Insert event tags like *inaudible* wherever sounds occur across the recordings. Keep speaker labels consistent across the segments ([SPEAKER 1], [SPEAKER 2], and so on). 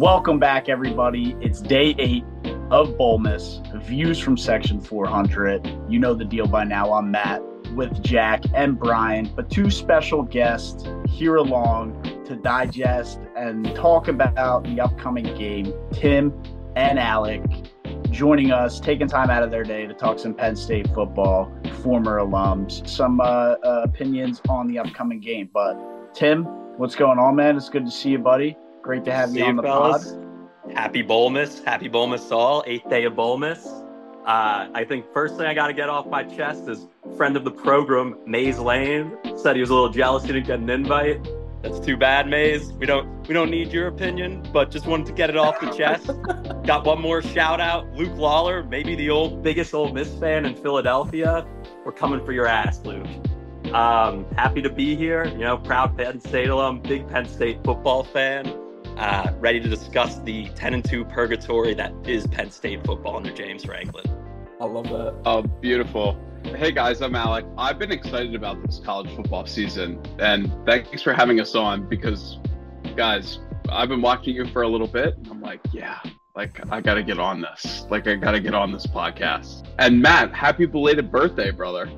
[SPEAKER 1] Welcome back, everybody. It's day eight of Bowlmas, views from section 400. You know the deal by now. I'm Matt with Jack and Brian, but two special guests here along to digest and talk about the upcoming game. Tim and Alec joining us, taking time out of their day to talk some Penn State football, former alums, some uh, uh, opinions on the upcoming game. But Tim, what's going on, man? It's good to see you, buddy. Great to have
[SPEAKER 2] See
[SPEAKER 1] you on the
[SPEAKER 2] fellas.
[SPEAKER 1] pod.
[SPEAKER 2] Happy Bowlmas. Happy Bowlmas all. Eighth day of Bowlmas. Uh, I think first thing I got to get off my chest is friend of the program, Maze Lane, said he was a little jealous he didn't get an invite. That's too bad, Maze. We don't we don't need your opinion, but just wanted to get it off the chest. *laughs* Got one more shout out, Luke Lawler, maybe the old biggest Ole Miss fan in Philadelphia. We're coming for your ass, Luke. Um, happy to be here. You know, proud Penn State alum, big Penn State football fan. Uh, ready to discuss the 10 and 2 purgatory that is Penn State football under James Franklin.
[SPEAKER 3] I love that.
[SPEAKER 4] Oh, beautiful. Hey guys, I'm Alec. I've been excited about this college football season, and thanks for having us on because, guys, I've been watching you for a little bit. And I'm like, yeah, like I gotta get on this. Like I gotta get on this podcast. And Matt, happy belated birthday, brother.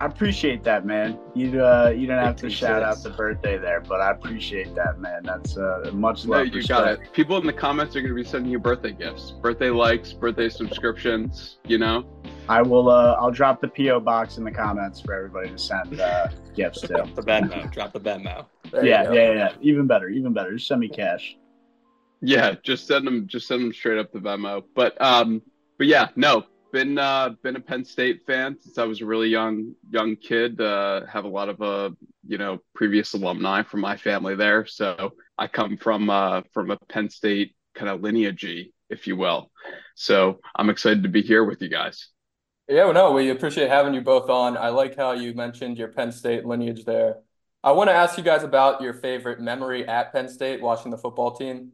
[SPEAKER 1] I appreciate that, man. You uh, you don't have to shout out the birthday there, but I appreciate that, man. That's uh, much
[SPEAKER 4] No,
[SPEAKER 1] love.
[SPEAKER 4] you
[SPEAKER 1] respect.
[SPEAKER 4] got it. People in the comments are gonna be sending you birthday gifts, birthday likes, birthday subscriptions. You know.
[SPEAKER 1] I will. Uh, I'll drop the PO box in the comments for everybody to send uh, gifts to.
[SPEAKER 2] The Venmo, drop the Venmo.
[SPEAKER 1] Yeah, yeah, yeah, yeah. Even better, even better. Just send me cash.
[SPEAKER 4] Yeah, just send them just send them straight up the Venmo. But um but yeah, no, been uh been a Penn State fan since I was a really young young kid. Uh have a lot of uh you know previous alumni from my family there. So I come from uh from a Penn State kind of lineage, if you will. So I'm excited to be here with you guys.
[SPEAKER 3] Yeah, well, no, we appreciate having you both on. I like how you mentioned your Penn State lineage there. I want to ask you guys about your favorite memory at Penn State watching the football team.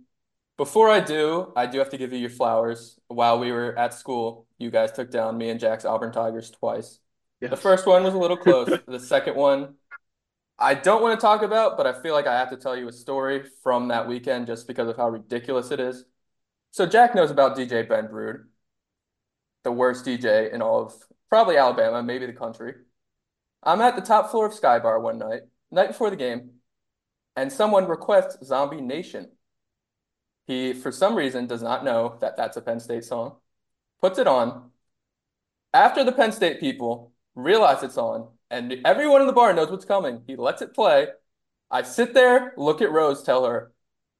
[SPEAKER 3] Before I do, I do have to give you your flowers. While we were at school, you guys took down me and Jack's Auburn Tigers twice. The first one was a little close. *laughs* The second one, I don't want to talk about, but I feel like I have to tell you a story from that weekend just because of how ridiculous it is. So Jack knows about DJ Ben Brood, the worst DJ in all of probably Alabama, maybe the country. I'm at the top floor of Sky Bar one night, night before the game, and someone requests Zombie Nation. He, for some reason, does not know that that's a Penn State song, puts it on. After the Penn State people realize it's on, and everyone in the bar knows what's coming, he lets it play. I sit there, look at Rose, tell her,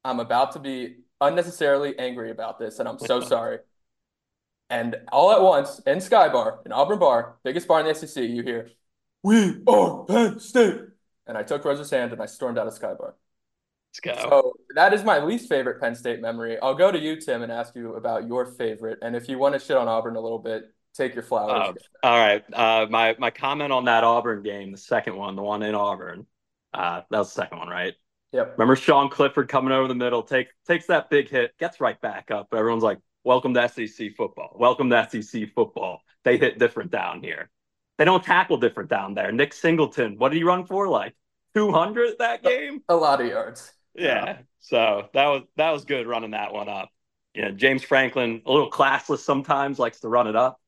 [SPEAKER 3] I'm about to be unnecessarily angry about this, and I'm so *laughs* sorry. And all at once, in Sky Bar, in Auburn Bar, biggest bar in the SEC, you hear, We are Penn State. And I took Rose's hand and I stormed out of Sky Bar.
[SPEAKER 2] Let's go.
[SPEAKER 3] So that is my least favorite Penn State memory. I'll go to you, Tim, and ask you about your favorite. And if you want to shit on Auburn a little bit, take your flowers.
[SPEAKER 2] Uh, all right. Uh, my my comment on that Auburn game, the second one, the one in Auburn. Uh, that was the second one, right?
[SPEAKER 3] Yep.
[SPEAKER 2] Remember Sean Clifford coming over the middle, take takes that big hit, gets right back up. But everyone's like, "Welcome to SEC football. Welcome to SEC football." They hit different down here. They don't tackle different down there. Nick Singleton, what did he run for? Like two hundred that game?
[SPEAKER 3] A lot of yards.
[SPEAKER 2] Yeah. So that was that was good running that one up. You know, James Franklin, a little classless sometimes, likes to run it up.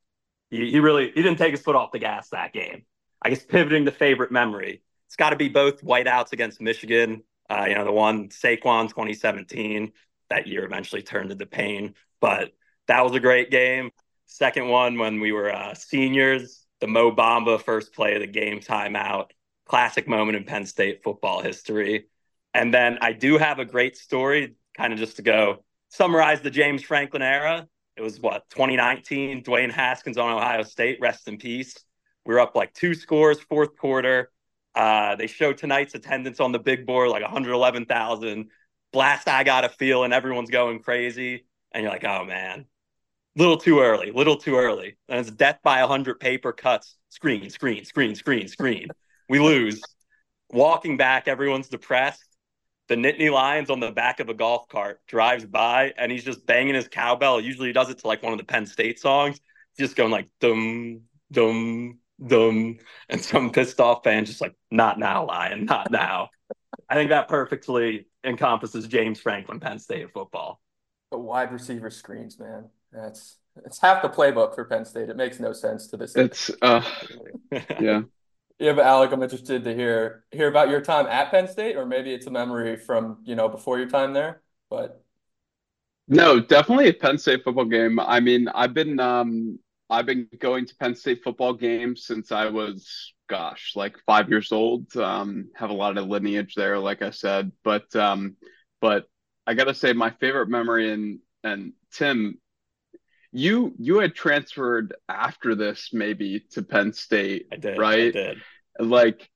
[SPEAKER 2] He, he really he didn't take his foot off the gas that game. I guess pivoting to favorite memory, it's got to be both whiteouts against Michigan. Uh, you know, the one Saquon 2017 that year eventually turned into pain, but that was a great game. Second one when we were uh, seniors, the Mo Bamba first play of the game timeout, classic moment in Penn State football history. And then I do have a great story, kind of just to go summarize the James Franklin era. It was what 2019, Dwayne Haskins on Ohio State, rest in peace. We were up like two scores, fourth quarter. Uh, they show tonight's attendance on the big board, like 111,000. Blast, I got a feel, and everyone's going crazy. And you're like, oh man, little too early, little too early. And it's death by 100 paper cuts, screen, screen, screen, screen, screen. We lose. Walking back, everyone's depressed. The Nittany Lions on the back of a golf cart drives by and he's just banging his cowbell. Usually he does it to like one of the Penn State songs. Just going like dum, dum, dum. And some pissed off fan just like, not now, Lion, not now. I think that perfectly encompasses James Franklin Penn State football.
[SPEAKER 3] The wide receiver screens, man. That's it's half the playbook for Penn State. It makes no sense to this.
[SPEAKER 4] It's uh *laughs* yeah.
[SPEAKER 3] Yeah, but Alec, I'm interested to hear hear about your time at Penn State, or maybe it's a memory from, you know, before your time there. But
[SPEAKER 4] No, definitely a Penn State football game. I mean, I've been um I've been going to Penn State football games since I was, gosh, like five years old. Um, have a lot of lineage there, like I said. But um, but I gotta say, my favorite memory and and Tim, you you had transferred after this maybe to Penn State,
[SPEAKER 2] I did.
[SPEAKER 4] right?
[SPEAKER 2] I did.
[SPEAKER 4] Like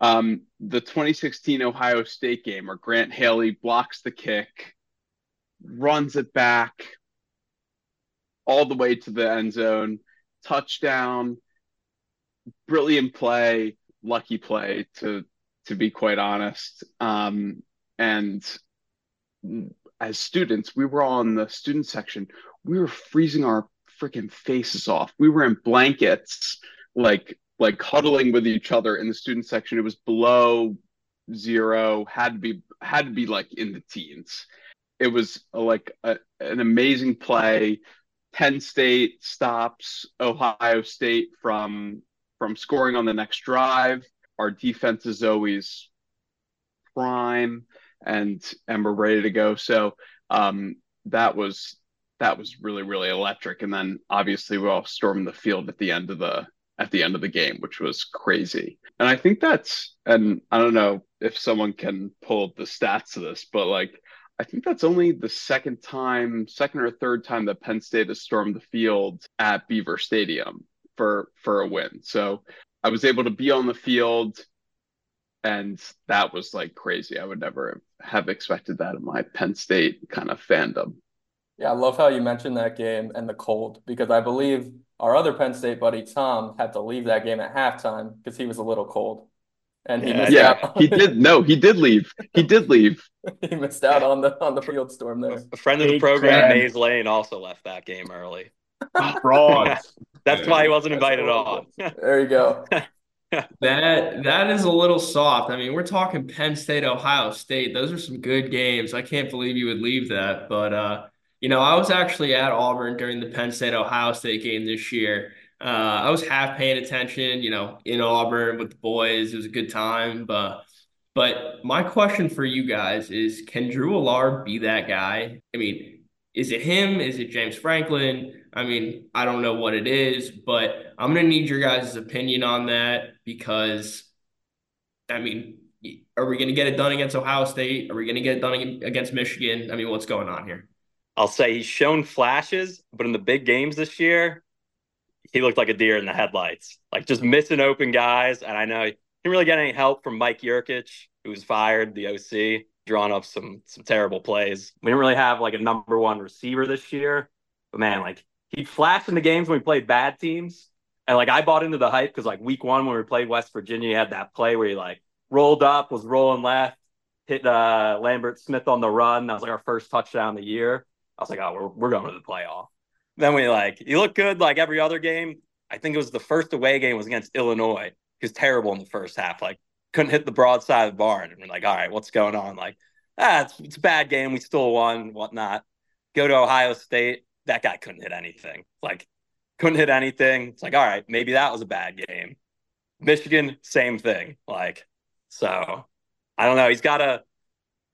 [SPEAKER 4] um the 2016 Ohio State game where Grant Haley blocks the kick, runs it back all the way to the end zone, touchdown, brilliant play, lucky play to to be quite honest. Um and as students, we were all in the student section. We were freezing our freaking faces off. We were in blankets, like like huddling with each other in the student section. It was below zero, had to be had to be like in the teens. It was uh, like a, an amazing play. Penn State stops Ohio State from from scoring on the next drive. Our defense is always prime and and we're ready to go. So um, that was that was really really electric. And then obviously we all stormed the field at the end of the at the end of the game, which was crazy. And I think that's and I don't know if someone can pull the stats of this, but like I think that's only the second time, second or third time that Penn State has stormed the field at Beaver Stadium for for a win. So I was able to be on the field and that was like crazy. I would never have expected that in my Penn State kind of fandom.
[SPEAKER 3] Yeah, I love how you mentioned that game and the cold because I believe our other Penn State buddy Tom had to leave that game at halftime because he was a little cold. And he
[SPEAKER 2] Yeah,
[SPEAKER 3] missed
[SPEAKER 4] Yeah,
[SPEAKER 3] out.
[SPEAKER 4] he did. No, he did leave. He did leave. *laughs*
[SPEAKER 3] he missed out on the on the field storm there.
[SPEAKER 2] A friend of the program,
[SPEAKER 1] fan.
[SPEAKER 2] Maze Lane, also left that game early.
[SPEAKER 1] Frauds. *laughs*
[SPEAKER 2] That's why he wasn't invited
[SPEAKER 3] horrible.
[SPEAKER 2] on. *laughs*
[SPEAKER 3] There you go.
[SPEAKER 5] That that is a little soft. I mean, we're talking Penn State, Ohio State. Those are some good games. I can't believe you would leave that. But uh, you know, I was actually at Auburn during the Penn State Ohio State game this year. Uh, I was half paying attention, you know, in Auburn with the boys. It was a good time. But but my question for you guys is can Drew Allar be that guy? I mean, is it him? Is it James Franklin? I mean, I don't know what it is, but I'm gonna need your guys' opinion on that because, I mean, are we gonna get it done against Ohio State? Are we gonna get it done against Michigan? I mean, what's going on here?
[SPEAKER 2] I'll say he's shown flashes, but in the big games this year, he looked like a deer in the headlights, like just missing open guys. And I know he didn't really get any help from Mike Yurcich, who was fired, the OC, drawing up some some terrible plays. We didn't really have like a number one receiver this year, but man, like he flashed in the games when we played bad teams. And like I bought into the hype because like week one when we played West Virginia, he had that play where he like rolled up, was rolling left, hit uh, Lambert Smith on the run. That was like our first touchdown of the year. I was like, oh, we're, we're going to the playoff. Then we like, you look good like every other game. I think it was the first away game was against Illinois. He was terrible in the first half. Like, couldn't hit the broadside of the barn. And we're like, all right, what's going on? Like, ah, it's, it's a bad game. We still won, whatnot. Go to Ohio State. That guy couldn't hit anything. Like, couldn't hit anything. It's like, all right, maybe that was a bad game. Michigan, same thing. Like, so I don't know. He's got to,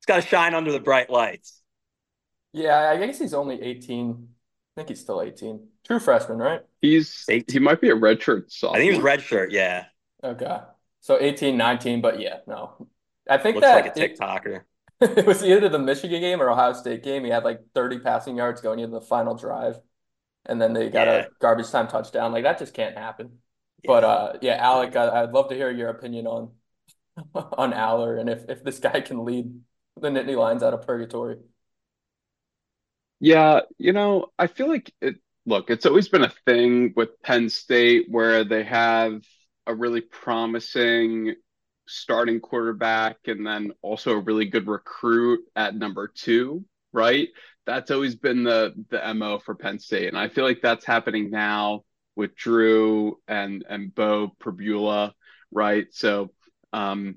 [SPEAKER 2] he's got to shine under the bright lights.
[SPEAKER 3] Yeah, I guess he's only 18. I think he's still 18. True freshman, right?
[SPEAKER 4] He's
[SPEAKER 2] Eight.
[SPEAKER 4] he might be a redshirt sophomore.
[SPEAKER 2] I think he's redshirt. Yeah.
[SPEAKER 3] Okay. So 18, 19, but yeah, no. I think
[SPEAKER 2] Looks
[SPEAKER 3] that
[SPEAKER 2] like a
[SPEAKER 3] it-
[SPEAKER 2] TikToker. *laughs*
[SPEAKER 3] it was either the Michigan game or Ohio State game. He had like 30 passing yards going into the final drive, and then they got
[SPEAKER 2] Yeah.
[SPEAKER 3] a garbage time touchdown. Like that just can't happen. But uh, yeah, Alec, I, I'd love to hear your opinion on *laughs* on Allar and if if this guy can lead the Nittany Lions out of purgatory.
[SPEAKER 4] Yeah, you know, I feel like it, look, it's always been a thing with Penn State where they have a really promising starting quarterback and then also a really good recruit at number two, right? That's always been the the MO for Penn State. And I feel like that's happening now with Drew and and Beau Pribula, right? So um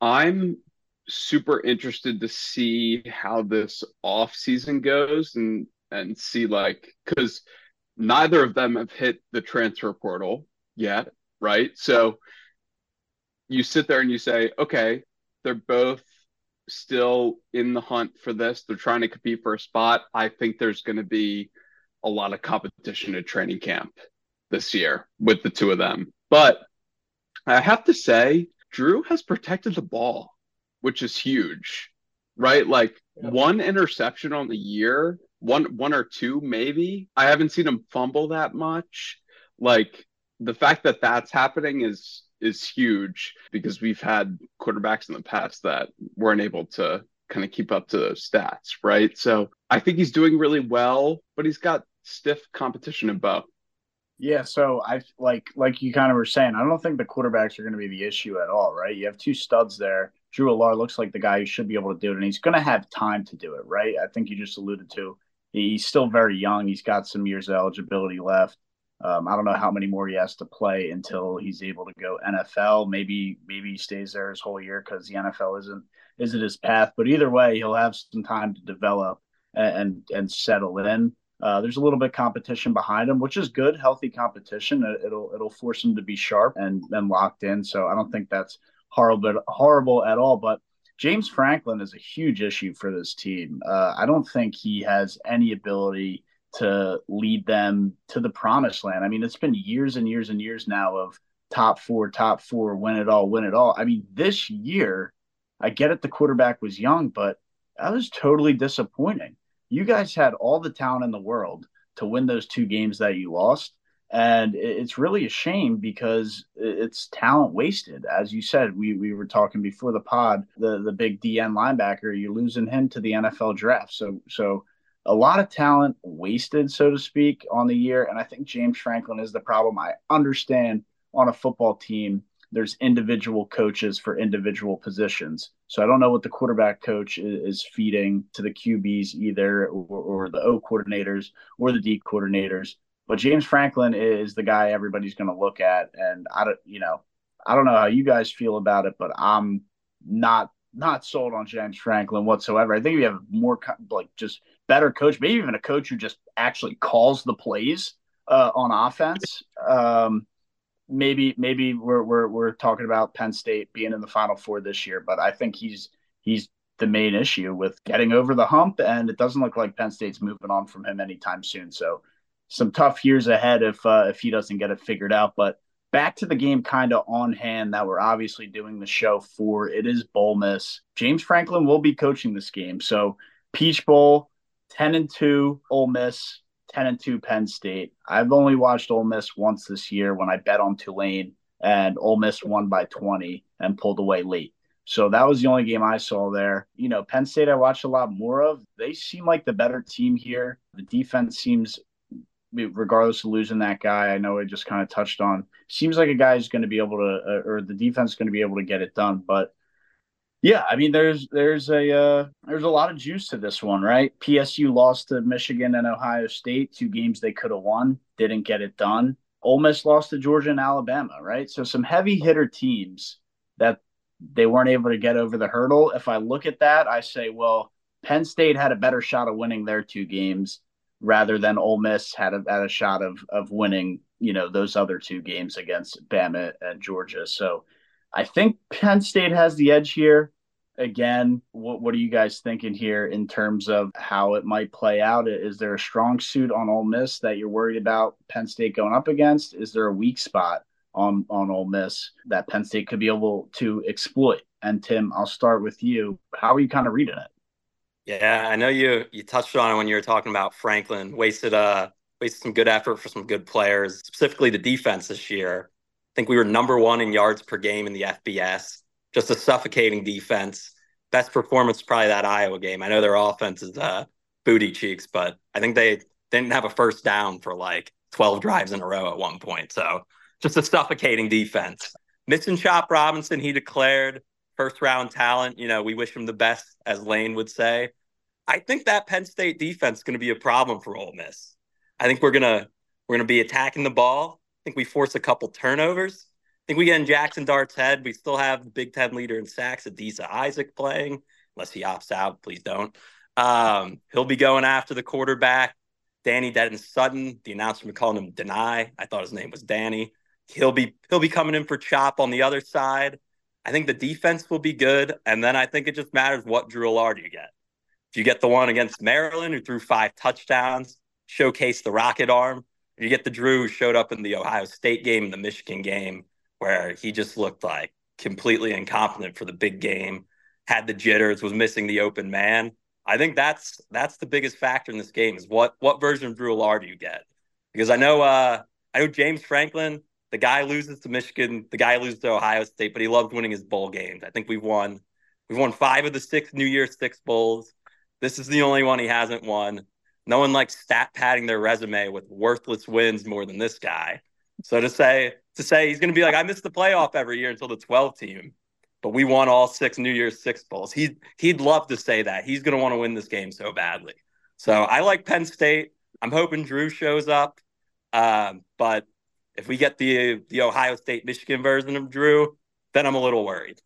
[SPEAKER 4] I'm super interested to see how this off season goes and and see like because neither of them have hit the transfer portal yet, right? So you sit there and you say, okay, they're both still in the hunt for this. They're trying to compete for a spot. I think there's going to be a lot of competition at training camp this year with the two of them. But I have to say, Drew has protected the ball, which is huge, right? Like yeah. one interception on the year, one one or two maybe. I haven't seen him fumble that much. Like the fact that that's happening is is huge because we've had quarterbacks in the past that weren't able to kind of keep up to those stats, right? So I think he's doing really well, but he's got stiff competition in Beau.
[SPEAKER 1] Yeah, so I like like you kind of were saying, I don't think the quarterbacks are going to be the issue at all, right? You have two studs there. Drew Allar looks like the guy who should be able to do it, and he's going to have time to do it, right? I think you just alluded to. He's still very young. He's got some years of eligibility left. Um, I don't know how many more he has to play until he's able to go NFL. Maybe maybe he stays there his whole year because the NFL isn't isn't his path. But either way, he'll have some time to develop and and, settle in. Uh, there's a little bit competition behind him, which is good, healthy competition. It'll it'll force him to be sharp and and locked in. So I don't think that's horrible horrible at all. But James Franklin is a huge issue for this team. Uh, I don't think he has any ability to lead them to the promised land. I mean, it's been years and years and years now of top four, top four, win it all, win it all. I mean, this year, I get it, the quarterback was young, but that was totally disappointing you guys had all the talent in the world to win those two games that you lost. And it's really a shame because it's talent wasted. As you said, we, we were talking before the pod, the, the big DN linebacker, you're losing him to the NFL draft. So, so a lot of talent wasted, so to speak, on the year. And I think James Franklin is the problem. I understand on a football team, there's individual coaches for individual positions. So I don't know what the quarterback coach is, feeding to the QBs either, or, or the O coordinators or the D coordinators. But James Franklin is the guy everybody's going to look at, and I don't, you know, I don't know how you guys feel about it, but I'm not not sold on James Franklin whatsoever. I think we have more like just better coach, maybe even a coach who just actually calls the plays uh, on offense. Um, maybe maybe we're we're we're talking about Penn State being in the Final Four this year, but I think he's he's the main issue with getting over the hump, and it doesn't look like Penn State's moving on from him anytime soon. So some tough years ahead if uh, if he doesn't get it figured out. But back to the game, kind of on hand that we're obviously doing the show for. It is Bowlmas. James Franklin will be coaching this game, so Peach Bowl, ten and two, Ole Miss 10 and 2 Penn State. I've only watched Ole Miss once this year when I bet on Tulane and Ole Miss won by 20 and pulled away late. So that was the only game I saw there. You know, Penn State I watched a lot more of. They seem like the better team here. The defense seems regardless of losing that guy, I know I just kind of touched on, seems like a guy who's going to be able to, uh, or the defense is going to be able to get it done. But yeah, I mean, there's there's a uh, there's a lot of juice to this one, right? PSU lost to Michigan and Ohio State, two games they could have won, didn't get it done. Ole Miss lost to Georgia and Alabama, right? So some heavy hitter teams that they weren't able to get over the hurdle. If I look at that, I say, well, Penn State had a better shot of winning their two games rather than Ole Miss had a, had a shot of of winning, you know, those other two games against Bama and Georgia. So I think Penn State has the edge here. Again, what, what are you guys thinking here in terms of how it might play out? Is there a strong suit on Ole Miss that you're worried about Penn State going up against? Is there a weak spot on on Ole Miss that Penn State could be able to exploit? And Tim, I'll start with you. How are you kind of reading it?
[SPEAKER 2] Yeah, I know you you touched on it when you were talking about Franklin. Wasted uh wasted some good effort for some good players, specifically the defense this year I think we were number one in yards per game in the FBS. Just a suffocating defense. Best performance probably that Iowa game. I know their offense is uh, booty cheeks, but I think they didn't have a first down for like 12 drives in a row at one point. So just a suffocating defense. Missing Chop Robinson, he declared first round talent. You know, we wish him the best, as Lane would say. I think that Penn State defense is going to be a problem for Ole Miss. I think we're gonna we're gonna be attacking the ball I think we force a couple turnovers. I think we get in Jackson Dart's head. We still have the Big Ten leader in sacks, Adisa Isaac, playing, unless he opts out. Please don't. Um, he'll be going after the quarterback, Danny Dennis-Sutton. The announcer calling him Deny. I thought his name was Danny. He'll be he'll be coming in for Chop on the other side. I think the defense will be good, and then I think it just matters what Drew Allar you get. If you get the one against Maryland who threw five touchdowns, showcased the rocket arm, you get the Drew who showed up in the Ohio State game the Michigan game where he just looked like completely incompetent for the big game, had the jitters, was missing the open man. I think that's that's the biggest factor in this game is what what version of Drew Allar do you get? Because I know uh I know James Franklin, the guy loses to Michigan, the guy loses to Ohio State, but he loved winning his bowl games. I think we've won we've won five of the six New Year's six bowls. This is the only one he hasn't won. No one likes stat padding their resume with worthless wins more than this guy. So to say to say he's going to be like I missed the playoff every year until the 12 team, but we won all six New Year's Six bowls. He he'd love to say that. He's going to want to win this game so badly. So I like Penn State. I'm hoping Drew shows up. Um, but if we get the the Ohio State Michigan version of Drew, then I'm a little worried.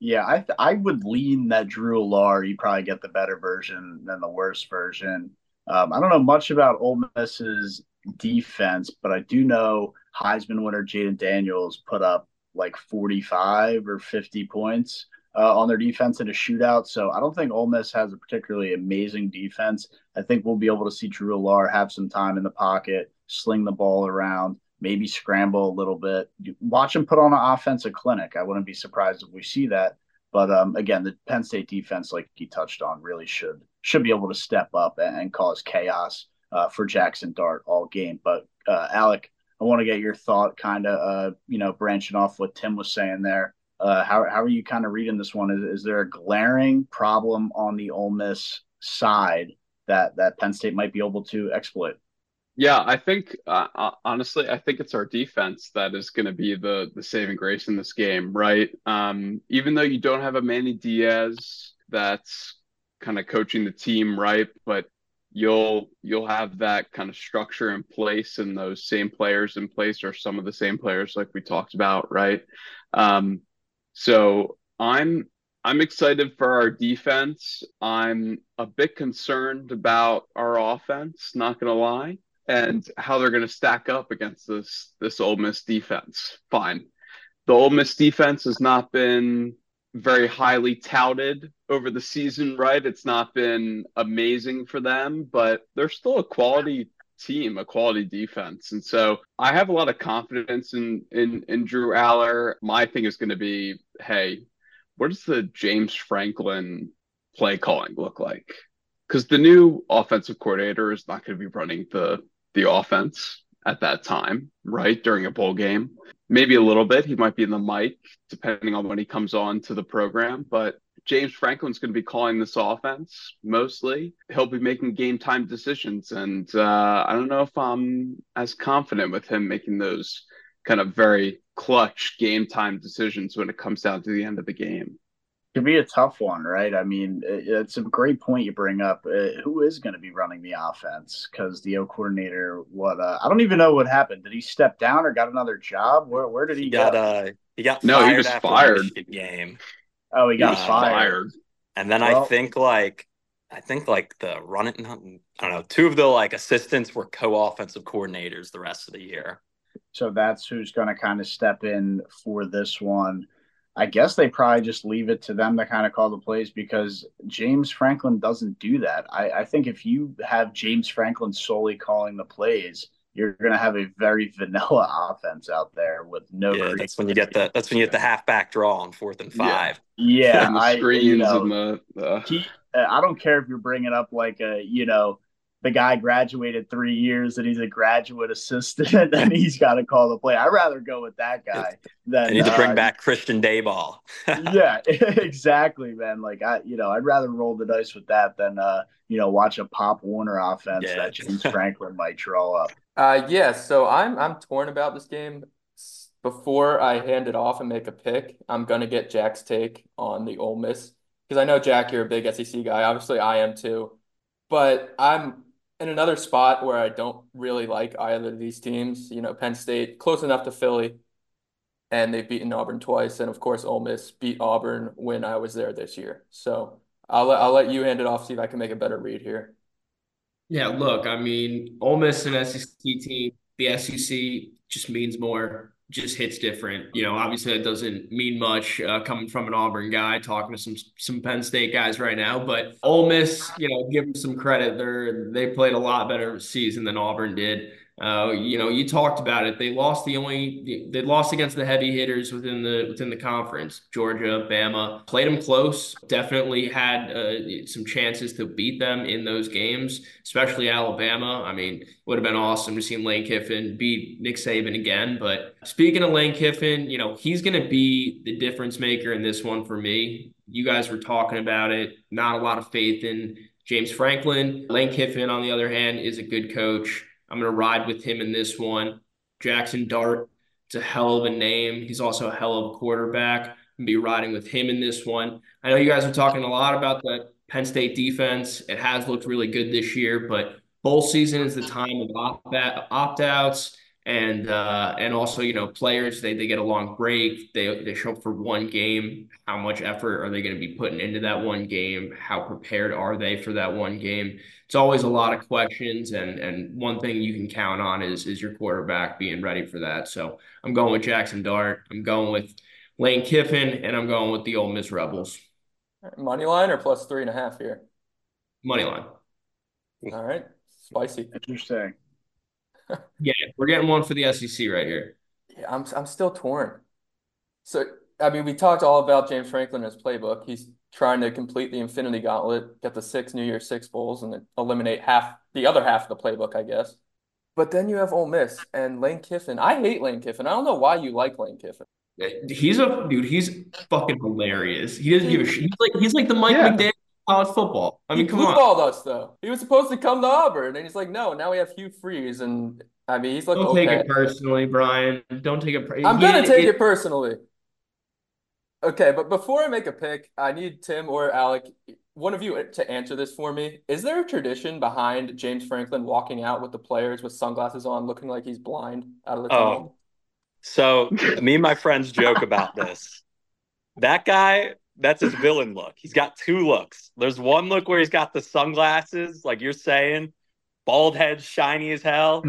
[SPEAKER 1] Yeah, I th- I would lean that Drew Allar. You probably get the better version than the worst version. Um, I don't know much about Ole Miss's defense, but I do know Heisman winner Jayden Daniels put up like 45 or 50 points uh, on their defense in a shootout. So I don't think Ole Miss has a particularly amazing defense. I think we'll be able to see Drew Allar have some time in the pocket, sling the ball around, maybe scramble a little bit. Watch him put on an offensive clinic. I wouldn't be surprised if we see that. But um, again, the Penn State defense, like he touched on, really should should be able to step up and, and cause chaos uh, for Jackson Dart all game. But uh, Alec, I want to get your thought, kind of, uh, you know, branching off what Tim was saying there. Uh, how how are you kind of reading this one? Is, is there a glaring problem on the Ole Miss side that that Penn State might be able to exploit?
[SPEAKER 4] Yeah, I think uh, uh, honestly, I think it's our defense that is going to be the the saving grace in this game, right? Um, even though you don't have a Manny Diaz that's kind of coaching the team, right? But you'll you'll have that kind of structure in place and those same players in place or some of the same players like we talked about, right? Um, so I'm I'm excited for our defense. I'm a bit concerned about our offense, not gonna lie and how they're going to stack up against this this Ole Miss defense. Fine, the Ole Miss defense has not been very highly touted over the season, right? It's not been amazing for them, but they're still a quality team, a quality defense. And so I have a lot of confidence in in, in Drew Allar. My thing is going to be, hey, what does the James Franklin play calling look like? Because the new offensive coordinator is not going to be running the the offense at that time, right? During a bowl game. Maybe a little bit. He might be in the mic, depending on when he comes on to the program. But James Franklin's going to be calling this offense mostly. He'll be making game time decisions. And uh, I don't know if I'm as confident with him making those kind of very clutch game time decisions when it comes down to the end of the game
[SPEAKER 1] could be a tough one, right? I mean, it's a great point you bring up. Uh, who is going to be running the offense? Because the O coordinator, what? Uh, I don't even know what happened. Did he step down or got another job? Where Where did he,
[SPEAKER 2] he
[SPEAKER 1] got?
[SPEAKER 2] Go? Uh, he got
[SPEAKER 4] no, he was fired.
[SPEAKER 2] game.
[SPEAKER 1] Oh, he got he fired. fired.
[SPEAKER 2] And then well, I think like I think like the run it. I don't know. Two of the like assistants were co-offensive coordinators the rest of the year.
[SPEAKER 1] So that's who's going to kind of step in for this one. I guess they probably just leave it to them to kind of call the plays because James Franklin doesn't do that. I, I think if you have James Franklin solely calling the plays, you're going to have a very *laughs* vanilla offense out there with no.
[SPEAKER 2] Yeah, that's when you get the that's when you get the halfback draw on fourth and five.
[SPEAKER 1] Yeah, yeah
[SPEAKER 4] and the screens I, you know, and the. Uh...
[SPEAKER 1] He, I don't care if you're bringing up like a you know the guy graduated three years and he's a graduate assistant *laughs* and he's got to call the play. I'd rather go with that guy than.
[SPEAKER 2] I need to bring uh, back Christian Dayball. *laughs*
[SPEAKER 1] yeah, *laughs* exactly, man. Like I, you know, I'd rather roll the dice with that than, uh, you know, watch a Pop Warner offense yeah. that James Franklin might draw up.
[SPEAKER 3] Uh, yeah. So I'm I'm torn about this game. Before I hand it off and make a pick, I'm gonna get Jack's take on the Ole Miss because I know Jack, you're a big SEC guy. Obviously, I am too. But I'm in another spot where I don't really like either of these teams. You know, Penn State close enough to Philly, and they've beaten Auburn twice. And of course, Ole Miss beat Auburn when I was there this year. So I'll let I'll let you hand it off. See if I can make a better read here.
[SPEAKER 5] Yeah, look, I mean, Ole Miss and SEC team. The SEC just means more just hits different. You know, obviously that doesn't mean much uh, coming from an Auburn guy talking to some some Penn State guys right now. But Ole Miss, you know, give them some credit. They're they played a lot better season than Auburn did. Uh, you know, you talked about it. They lost the only they lost against the heavy hitters within the within the conference. Georgia, Bama played them close. Definitely had uh, some chances to beat them in those games, especially Alabama. I mean, would have been awesome to see Lane Kiffin beat Nick Saban again. But speaking of Lane Kiffin, you know, he's going to be the difference maker in this one for me. You guys were talking about it. Not a lot of faith in James Franklin. Lane Kiffin, on the other hand, is a good coach. I'm going to ride with him in this one. Jackson Dart, it's a hell of a name. He's also a hell of a quarterback. I'm be riding with him in this one. I know you guys are talking a lot about the Penn State defense. It has looked really good this year, but bowl season is the time of opt outs and uh, and also you know players they they get a long break. They they show up for one game. How much effort are they going to be putting into that one game? How prepared are they for that one game? It's always a lot of questions and and one thing you can count on is is your quarterback being ready for that. So I'm going with Jackson Dart. I'm going with Lane Kiffin and I'm going with the Ole Miss Rebels.
[SPEAKER 3] Money line or plus three and a half here?
[SPEAKER 5] Money line.
[SPEAKER 3] All right. Spicy.
[SPEAKER 1] Interesting
[SPEAKER 5] yeah, we're getting one for the SEC right here.
[SPEAKER 3] Yeah, I'm I'm still torn. So I mean, we talked all about James Franklin and his playbook. He's trying to complete the Infinity Gauntlet, get the six New Year's Six bowls, and eliminate half the other half of the playbook, I guess. But then you have Ole Miss and Lane Kiffin. I hate Lane Kiffin. I don't know why you like Lane Kiffin.
[SPEAKER 5] He's a dude. He's fucking hilarious. He doesn't give a shit. He's like he's like the Mike yeah. McDaniel college football. I mean,
[SPEAKER 3] he
[SPEAKER 5] come on.
[SPEAKER 3] Us though. He was supposed to come to Auburn, and he's like, no. Now we have Hugh Freeze, and I mean, he's looking.
[SPEAKER 5] Don't
[SPEAKER 3] okay.
[SPEAKER 5] take it personally, Brian. Don't take it.
[SPEAKER 3] I'm gonna take it, it personally. Okay, but before I make a pick, I need Tim or Alec, one of you, to answer this for me. Is there a tradition behind James Franklin walking out with the players with sunglasses on, looking like he's blind out of the oh. tunnel? Oh,
[SPEAKER 2] so me and my friends joke about this. That guy that's his villain look. He's got two looks. There's one look where he's got the sunglasses, like you're saying, bald head, shiny as hell,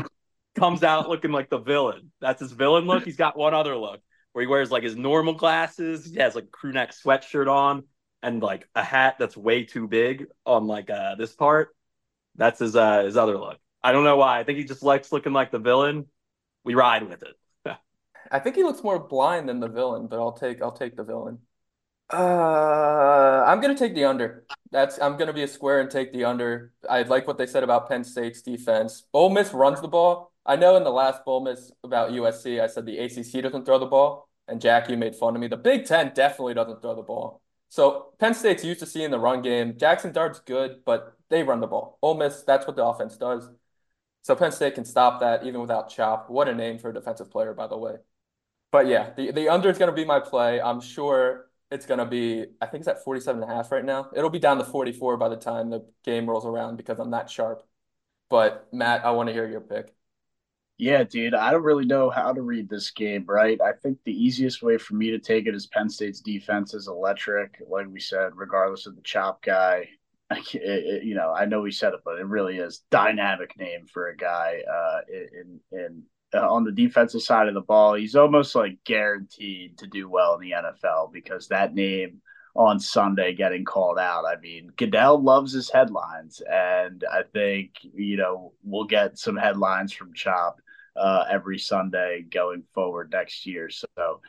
[SPEAKER 2] comes out looking like the villain. That's his villain look. He's got one other look where he wears like his normal glasses. He has like crew neck sweatshirt on and like a hat that's way too big on like uh this part. That's his uh his other look. I don't know why. I think he just likes looking like the villain. We ride with it. *laughs*
[SPEAKER 3] I think he looks more blind than the villain, but I'll take I'll take the villain. Uh, I'm gonna take the under. That's I'm gonna be a square and take the under. I like what they said about Penn State's defense. Ole Miss runs the ball. I know in the last Ole Miss about USC, I said the ACC doesn't throw the ball, and Jack, you made fun of me. The Big Ten definitely doesn't throw the ball. So Penn State's used to seeing the run game. Jackson Dart's good, but they run the ball. Ole Miss, that's what the offense does. So Penn State can stop that even without Chop. What a name for a defensive player, by the way. But yeah, the, the under is going to be my play. I'm sure it's going to be, I think it's at 47 and a half right now. It'll be down to 44 by the time the game rolls around because I'm that sharp. But Matt, I want to hear your pick.
[SPEAKER 1] Yeah, dude, I don't really know how to read this game, right? I think the easiest way for me to take it is Penn State's defense is electric, like we said, regardless of the chop guy. *laughs* It, it, you know, I know we said it, but it really is dynamic name for a guy uh, in in uh, on the defensive side of the ball, he's almost like guaranteed to do well in the NFL because that name on Sunday getting called out. I mean, Goodell loves his headlines, and I think you know we'll get some headlines from Chop uh, every Sunday going forward next year. So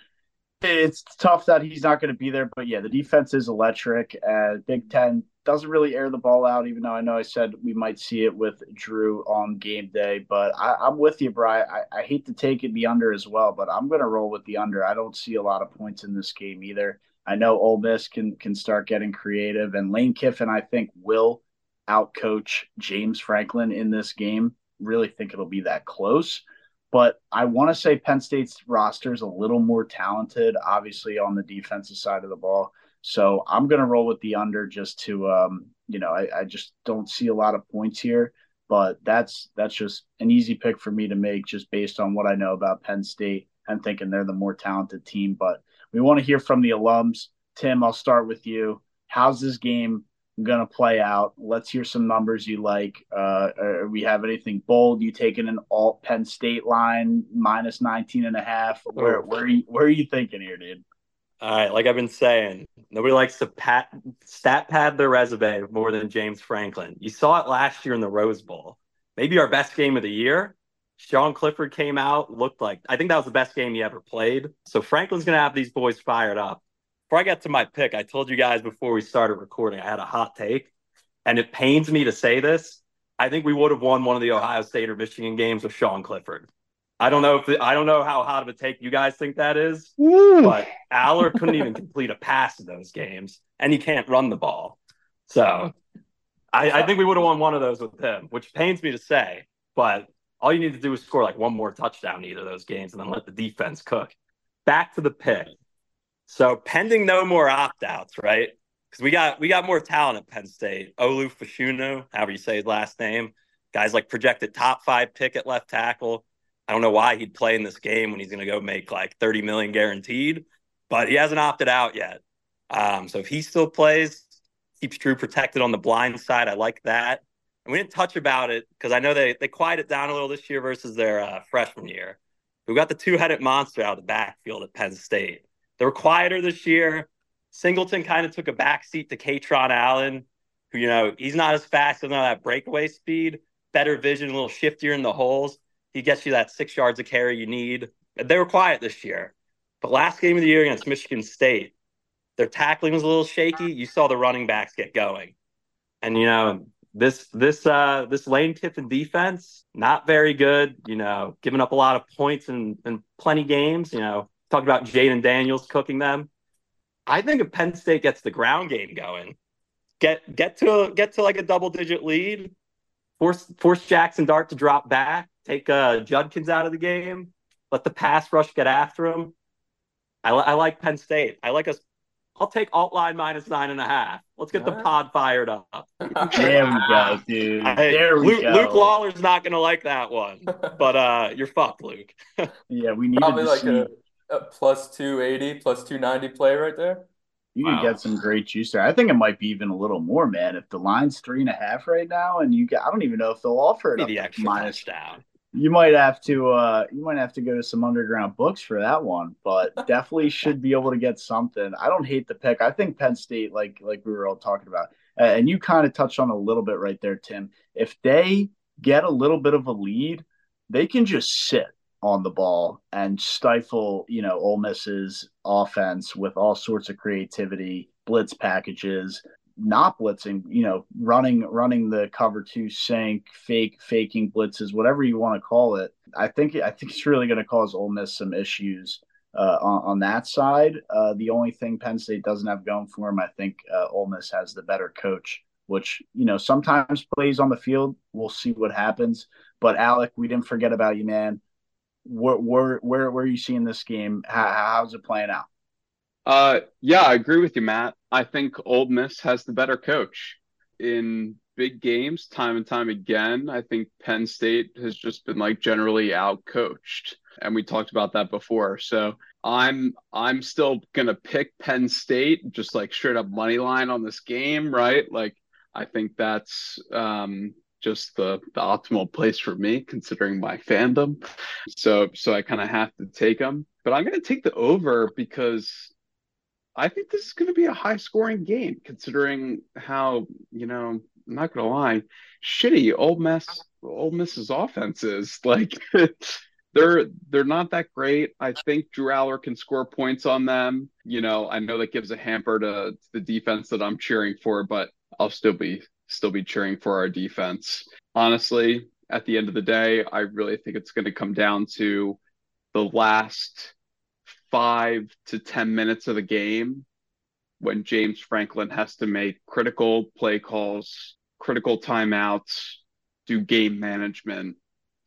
[SPEAKER 1] it's tough that he's not going to be there, but yeah, the defense is electric. And Big Ten doesn't really air the ball out, even though I know I said we might see it with Drew on game day. But I, am with you, Brian. I, I, hate to take it the under as well, but I'm going to roll with the under. I don't see a lot of points in this game either. I know Ole Miss can can start getting creative, and Lane Kiffin I think will outcoach James Franklin in this game. Really think it'll be that close. But I want to say Penn State's roster is a little more talented, obviously on the defensive side of the ball. So I'm going to roll with the under just to, um, you know, I, I just don't see a lot of points here. But that's that's just an easy pick for me to make, just based on what I know about Penn State and thinking they're the more talented team. But we want to hear from the alums. Tim, I'll start with you. How's this game going to play out? Let's hear some numbers you like. Uh, uh, we have anything bold? You taking an alt Penn State line minus 19 and a half? Where, where, are you, where are you thinking here, dude?
[SPEAKER 2] All right, like I've been saying, nobody likes to pat, stat pad their resume more than James Franklin. You saw it last year in the Rose Bowl. Maybe our best game of the year. Sean Clifford came out, looked like I think that was the best game he ever played. So Franklin's going to have these boys fired up. Before I get to my pick, I told you guys before we started recording, I had a hot take, and it pains me to say this. I think we would have won one of the Ohio State or Michigan games with Sean Clifford. I don't know if the, I don't know how hot of a take you guys think that is, Woo. but Allar couldn't even complete a pass in those games, and he can't run the ball. So I, I think we would have won one of those with him, which pains me to say. But all you need to do is score like one more touchdown in either of those games, and then let the defense cook. Back to the pick. So pending no more opt outs, right? Because we got we got more talent at Penn State. Olu Fashanu, however you say his last name, guys like projected top five pick at left tackle. I don't know why he'd play in this game when he's going to go make like 30 million guaranteed, but he hasn't opted out yet. Um, so if he still plays, keeps Drew protected on the blind side. I like that. And we didn't touch about it because I know they they quieted down a little this year versus their uh, freshman year. We got the two headed monster out of the backfield at Penn State. They were quieter this year. Singleton kind of took a backseat to Kaytron Allen, who, you know, he's not as fast, doesn't have that breakaway speed, better vision, a little shiftier in the holes. He gets you that six yards of carry you need. They were quiet this year. But last game of the year against Michigan State, their tackling was a little shaky. You saw the running backs get going. And you know, this this uh this Lane Kiffin defense, not very good, you know, giving up a lot of points in, in plenty games, you know, talked about Jayden Daniels cooking them. I think if Penn State gets the ground game going, get get to get to like a double digit lead, force force Jackson Dart to drop back, take uh, Judkins out of the game, let the pass rush get after him. I, I like Penn State. I like us. I'll take alt line minus nine and a half. Let's get the pod fired up. *laughs*
[SPEAKER 1] there we go, dude. there we
[SPEAKER 2] Luke,
[SPEAKER 1] go.
[SPEAKER 2] Luke Lawler's not going to like that one, but uh, you're fucked, Luke. *laughs*
[SPEAKER 1] yeah, we need
[SPEAKER 3] probably
[SPEAKER 1] to
[SPEAKER 3] like
[SPEAKER 1] see.
[SPEAKER 3] a, a plus two eighty, plus two ninety play right there.
[SPEAKER 1] You
[SPEAKER 2] Wow.
[SPEAKER 1] can get some great juice there. I think it might be even a little more, man. If the line's three and a half right now, and you, get, I don't even know if they'll offer it
[SPEAKER 2] Give
[SPEAKER 1] up
[SPEAKER 2] me the extra
[SPEAKER 1] minus
[SPEAKER 2] touchdown.
[SPEAKER 1] you might have to uh you might have to go to some underground books for that one but *laughs* definitely should be able to get something i don't hate the pick i think penn state like like we were all talking about uh, and you kind of touched on a little bit right there tim if they get a little bit of a lead they can just sit on the ball and stifle you know Ole Miss's offense with all sorts of creativity blitz packages not blitzing, you know, running running the cover two sink, fake faking blitzes, whatever you want to call it. I think I think it's really going to cause Ole Miss some issues uh, on, on that side. Uh, the only thing Penn State doesn't have going for them, I think uh, Ole Miss has the better coach, which you know sometimes plays on the field. We'll see what happens. But Alec, we didn't forget about you, man. Where where where, where are you seeing this game? How, how's it playing out?
[SPEAKER 4] Uh, yeah, I agree with you, Matt. I think Ole Miss has the better coach in big games, time and time again. I think Penn State has just been like generally out coached, and we talked about that before. So I'm I'm still gonna pick Penn State, just like straight up money line on this game, right? Like I think that's um just the the optimal place for me considering my fandom. So so I kind of have to take them, but I'm gonna take the over because I think this is going to be a high scoring game considering how, you know, I'm not going to lie, shitty Ole Miss Ole Miss's offense is. *laughs* Like they're they're not that great. I think Drew Allar can score points on them. You know, I know that gives a hamper to, to the defense that I'm cheering for, but I'll still be still be cheering for our defense. Honestly, at the end of the day, I really think it's going to come down to the last five to 10 minutes of the game when James Franklin has to make critical play calls, critical timeouts, do game management.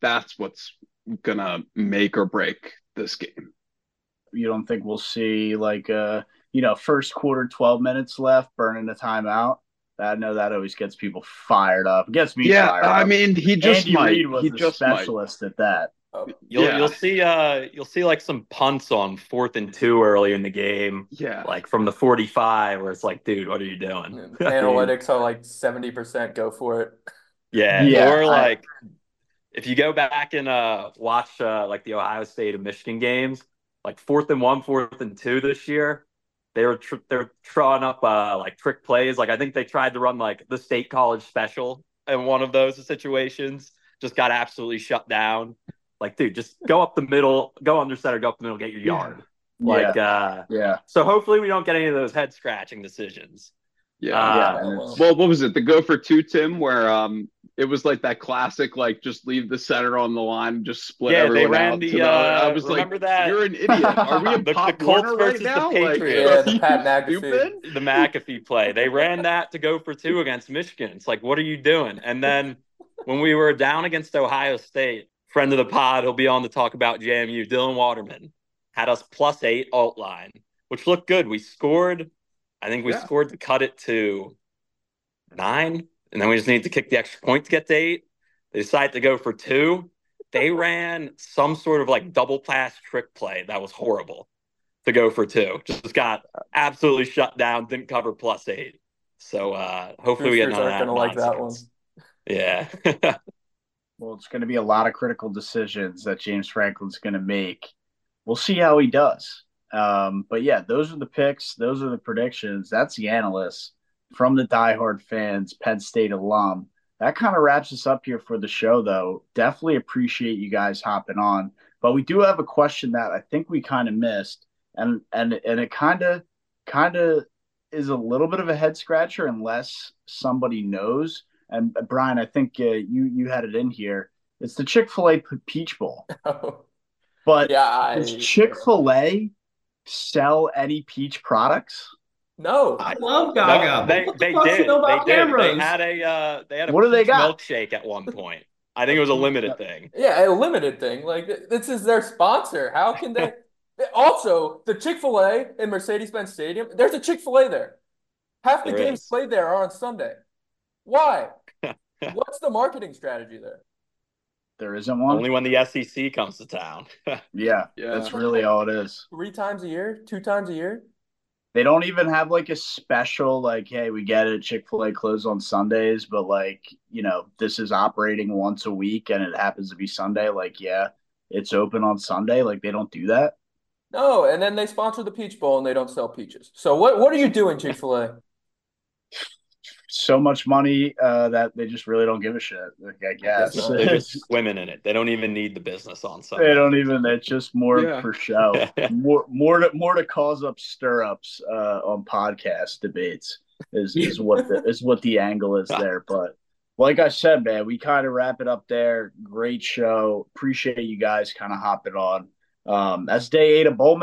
[SPEAKER 4] That's what's going to make or break this game.
[SPEAKER 1] You don't think we'll see like uh you know first quarter 12 minutes left burning the timeout? I know that always gets people fired up. It gets me
[SPEAKER 4] yeah,
[SPEAKER 1] fired
[SPEAKER 4] I
[SPEAKER 1] up.
[SPEAKER 4] mean, he just
[SPEAKER 1] Andy
[SPEAKER 4] might.
[SPEAKER 1] Reid was
[SPEAKER 4] he
[SPEAKER 1] the
[SPEAKER 4] just might.
[SPEAKER 1] specialist at that.
[SPEAKER 2] You'll
[SPEAKER 4] Yeah.
[SPEAKER 2] you'll see uh you'll see like some punts on fourth and two early in the game,
[SPEAKER 4] Yeah.
[SPEAKER 2] like from the 45, where it's like, dude, what are you doing?
[SPEAKER 3] Analytics are like 70% go for it.
[SPEAKER 2] Yeah.
[SPEAKER 1] Yeah,
[SPEAKER 2] or
[SPEAKER 1] I-
[SPEAKER 2] like if you go back and uh watch uh like the Ohio State and Michigan games, like fourth and one, fourth and two this year, they were tr- they're throwing up uh like trick plays. Like I think they tried to run like the state college special in one of those situations, just got absolutely shut down. Like, dude, just go up the middle, go under center, go up the middle, get your yard. Like uh
[SPEAKER 1] yeah,
[SPEAKER 2] so hopefully we don't get any of those head scratching decisions.
[SPEAKER 4] Yeah.
[SPEAKER 2] Uh,
[SPEAKER 1] yeah.
[SPEAKER 3] Oh, well.
[SPEAKER 4] what was it? The go for two, Tim, where um it was like that classic, like just leave the center on the line and just split
[SPEAKER 2] Yeah, they ran
[SPEAKER 4] out.
[SPEAKER 2] the,
[SPEAKER 4] to the,
[SPEAKER 2] uh,
[SPEAKER 4] I was
[SPEAKER 2] remember
[SPEAKER 4] like,
[SPEAKER 2] that?
[SPEAKER 4] you're an idiot. Are we *laughs* a
[SPEAKER 2] The- the Colts
[SPEAKER 4] Warner right
[SPEAKER 2] versus the
[SPEAKER 4] now? Like,
[SPEAKER 2] Patriots.
[SPEAKER 3] Yeah, the Pat *laughs* McAfee.
[SPEAKER 2] the McAfee play. They ran that to go for two against Michigan. It's like, what are you doing? And then when we were down against Ohio State, friend of the pod, he'll be on to talk about JMU, Dylan Waterman, had us plus eight alt line, which looked good. We scored, I think we
[SPEAKER 4] Yeah.
[SPEAKER 2] scored to cut it to nine, and then we just need to kick the extra point to get to eight. They decided to go for two. They *laughs* ran some sort of like double pass trick play that was horrible to go for two. Just got absolutely shut down, didn't cover plus eight. So uh hopefully we get
[SPEAKER 3] Boosters
[SPEAKER 2] none
[SPEAKER 3] aren't
[SPEAKER 2] that.
[SPEAKER 3] gonna like that one.
[SPEAKER 2] Yeah. *laughs*
[SPEAKER 1] Well, it's going to be a lot of critical decisions that James Franklin's going to make. We'll see how he does. Um, but yeah, those are the picks. Those are the predictions. That's the analysts from the diehard fans, Penn State alum. That kind of wraps us up here for the show, though. Definitely appreciate you guys hopping on. But we do have a question that I think we kind of missed, and and and it kind of kind of is a little bit of a head scratcher unless somebody knows. And uh, Brian, I think uh, you you had it in here. It's the Chick Fil A Peach Bowl, *laughs* but
[SPEAKER 3] yeah, I,
[SPEAKER 1] does Chick Fil A sell any peach products?
[SPEAKER 3] no.
[SPEAKER 5] I love Gaga.
[SPEAKER 2] No, they
[SPEAKER 5] what the
[SPEAKER 2] they
[SPEAKER 5] fuck you
[SPEAKER 2] did. They did.
[SPEAKER 5] Camrose?
[SPEAKER 2] They had a uh they had a
[SPEAKER 1] What do they got?
[SPEAKER 2] milkshake at one point. I think it was a limited thing.
[SPEAKER 3] Yeah, a limited thing. Like this is their sponsor. How can they? *laughs* also, the Chick Fil A in Mercedes-Benz Stadium. There's a Chick Fil A there. Half the
[SPEAKER 2] There
[SPEAKER 3] games
[SPEAKER 2] is.
[SPEAKER 3] played there are on Sunday. Why? *laughs* What's the marketing strategy there?
[SPEAKER 1] There isn't one.
[SPEAKER 2] Only when the SEC comes to town.
[SPEAKER 1] yeah, *laughs*
[SPEAKER 4] Yeah.
[SPEAKER 1] that's really all it is.
[SPEAKER 3] Three times a year? Two times a year?
[SPEAKER 1] They don't even have like a special like, hey, we get it. Chick Fil A closed on Sundays, but like you know, this is operating once a week, and it happens to be Sunday. Like, yeah, it's open on Sunday. Like, they don't do that.
[SPEAKER 3] No, and then they sponsor the Peach Bowl and they don't sell peaches. So what what are you doing, Chick Fil A?
[SPEAKER 1] So much money uh, that they just really don't give a shit. Like, I guess
[SPEAKER 3] Guess
[SPEAKER 2] They're just *laughs* swimming in it. They don't even need the business on Sunday.
[SPEAKER 1] They don't even. It's just more
[SPEAKER 4] Yeah.
[SPEAKER 1] for show. *laughs* more, more to more to cause up stirrups uh, on podcast debates is is *laughs* what the is what the angle is there. But like I said, man, we kind of wrap it up there. Great show. Appreciate you guys kind of hopping on. Um, that's day eight of Bowl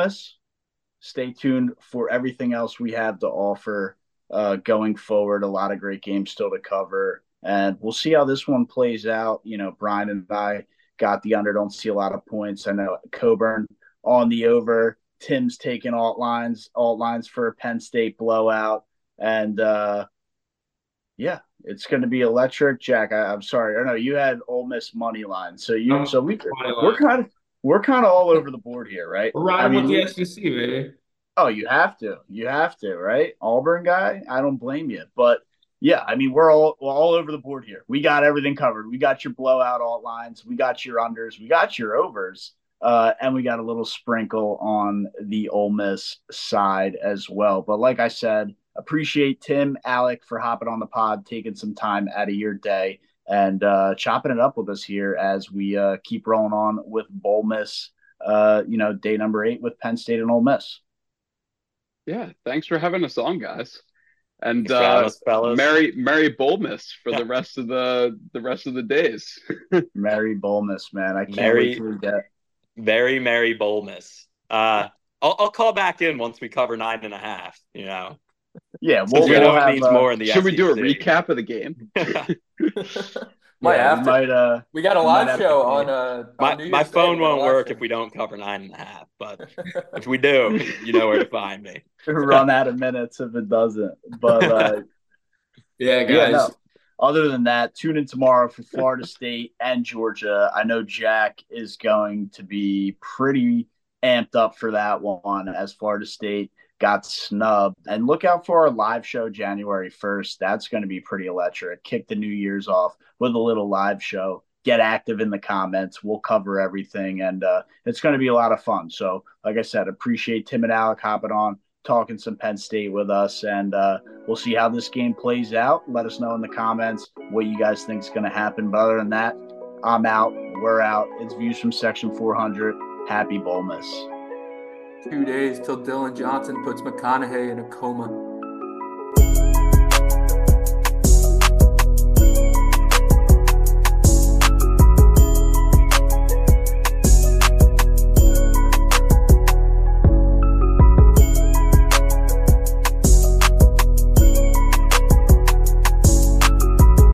[SPEAKER 1] Stay tuned for everything else we have to offer uh, going forward. A lot of great games still to cover, and we'll see how this one plays out. You know, Brian and I got the under. Don't see a lot of points. I know Coburn on the over. Tim's taking alt lines, alt lines for a Penn State blowout, and uh, yeah, it's going to be electric. Jack, I, I'm sorry, I know you had Ole Miss money line, so you,
[SPEAKER 5] Oh,
[SPEAKER 1] so we, we're kind of we're kind of all over the board here, right?
[SPEAKER 5] We're riding
[SPEAKER 1] I mean,
[SPEAKER 5] with the SEC, baby.
[SPEAKER 1] Oh, you have to. You have to, right? Auburn guy, I don't blame you. But yeah, I mean, we're all we're all over the board here. We got everything covered. We got your blowout alt lines, we got your unders, we got your overs, uh, and we got a little sprinkle on the Ole Miss side as well. But like I said, appreciate Tim, Alec for hopping on the pod, taking some time out of your day and uh, chopping it up with us here as we uh, keep rolling on with Bowlmas. Uh, you know, day number eight with Penn State and Ole Miss.
[SPEAKER 4] Yeah, thanks for having us on, guys. And
[SPEAKER 2] Thanks
[SPEAKER 4] uh,
[SPEAKER 2] us, fellas.
[SPEAKER 4] Merry Merry Bowlmas for the rest of the the rest of the days. *laughs*
[SPEAKER 1] Merry Bowlmas, man. I can't
[SPEAKER 2] Merry-
[SPEAKER 1] wait till we get.
[SPEAKER 2] Very merry Bowlmas. Uh, I'll, I'll call back in once we cover nine and a half. You know,
[SPEAKER 1] Yeah, we'll,
[SPEAKER 2] we
[SPEAKER 1] we'll have,
[SPEAKER 2] means
[SPEAKER 1] uh,
[SPEAKER 2] more in the
[SPEAKER 4] Should we do a recap of the game? *laughs* *laughs*
[SPEAKER 3] Might
[SPEAKER 1] yeah,
[SPEAKER 3] have to.
[SPEAKER 1] might, uh,
[SPEAKER 3] We got a live show
[SPEAKER 1] to-
[SPEAKER 3] on uh
[SPEAKER 2] my
[SPEAKER 3] on New
[SPEAKER 2] my
[SPEAKER 3] Year's Day.
[SPEAKER 2] phone
[SPEAKER 3] We
[SPEAKER 2] won't work
[SPEAKER 3] show.
[SPEAKER 2] if we don't cover nine and a half. But *laughs* if we do, you know where to find me. *laughs*
[SPEAKER 1] run out of minutes if it doesn't. But *laughs* uh,
[SPEAKER 5] Yeah,
[SPEAKER 1] Yeah,
[SPEAKER 5] guys.
[SPEAKER 1] no. other than that, tune in tomorrow for Florida State and Georgia. I know Jack is going to be pretty amped up for that one as Florida State got snubbed. And look out for our live show January 1st. That's going to be pretty electric. Kick the New Year's off with a little live show. Get active in the comments. We'll cover everything, and uh, it's going to be a lot of fun. So, like I said, appreciate Tim and Alec hopping on, talking some Penn State with us, and uh, we'll see how this game plays out. Let us know in the comments what you guys think is going to happen. But other than that, I'm out. We're out. It's views from Section 400. Happy Bowlmas
[SPEAKER 3] two days till Dylan Johnson puts McConaughey in a coma.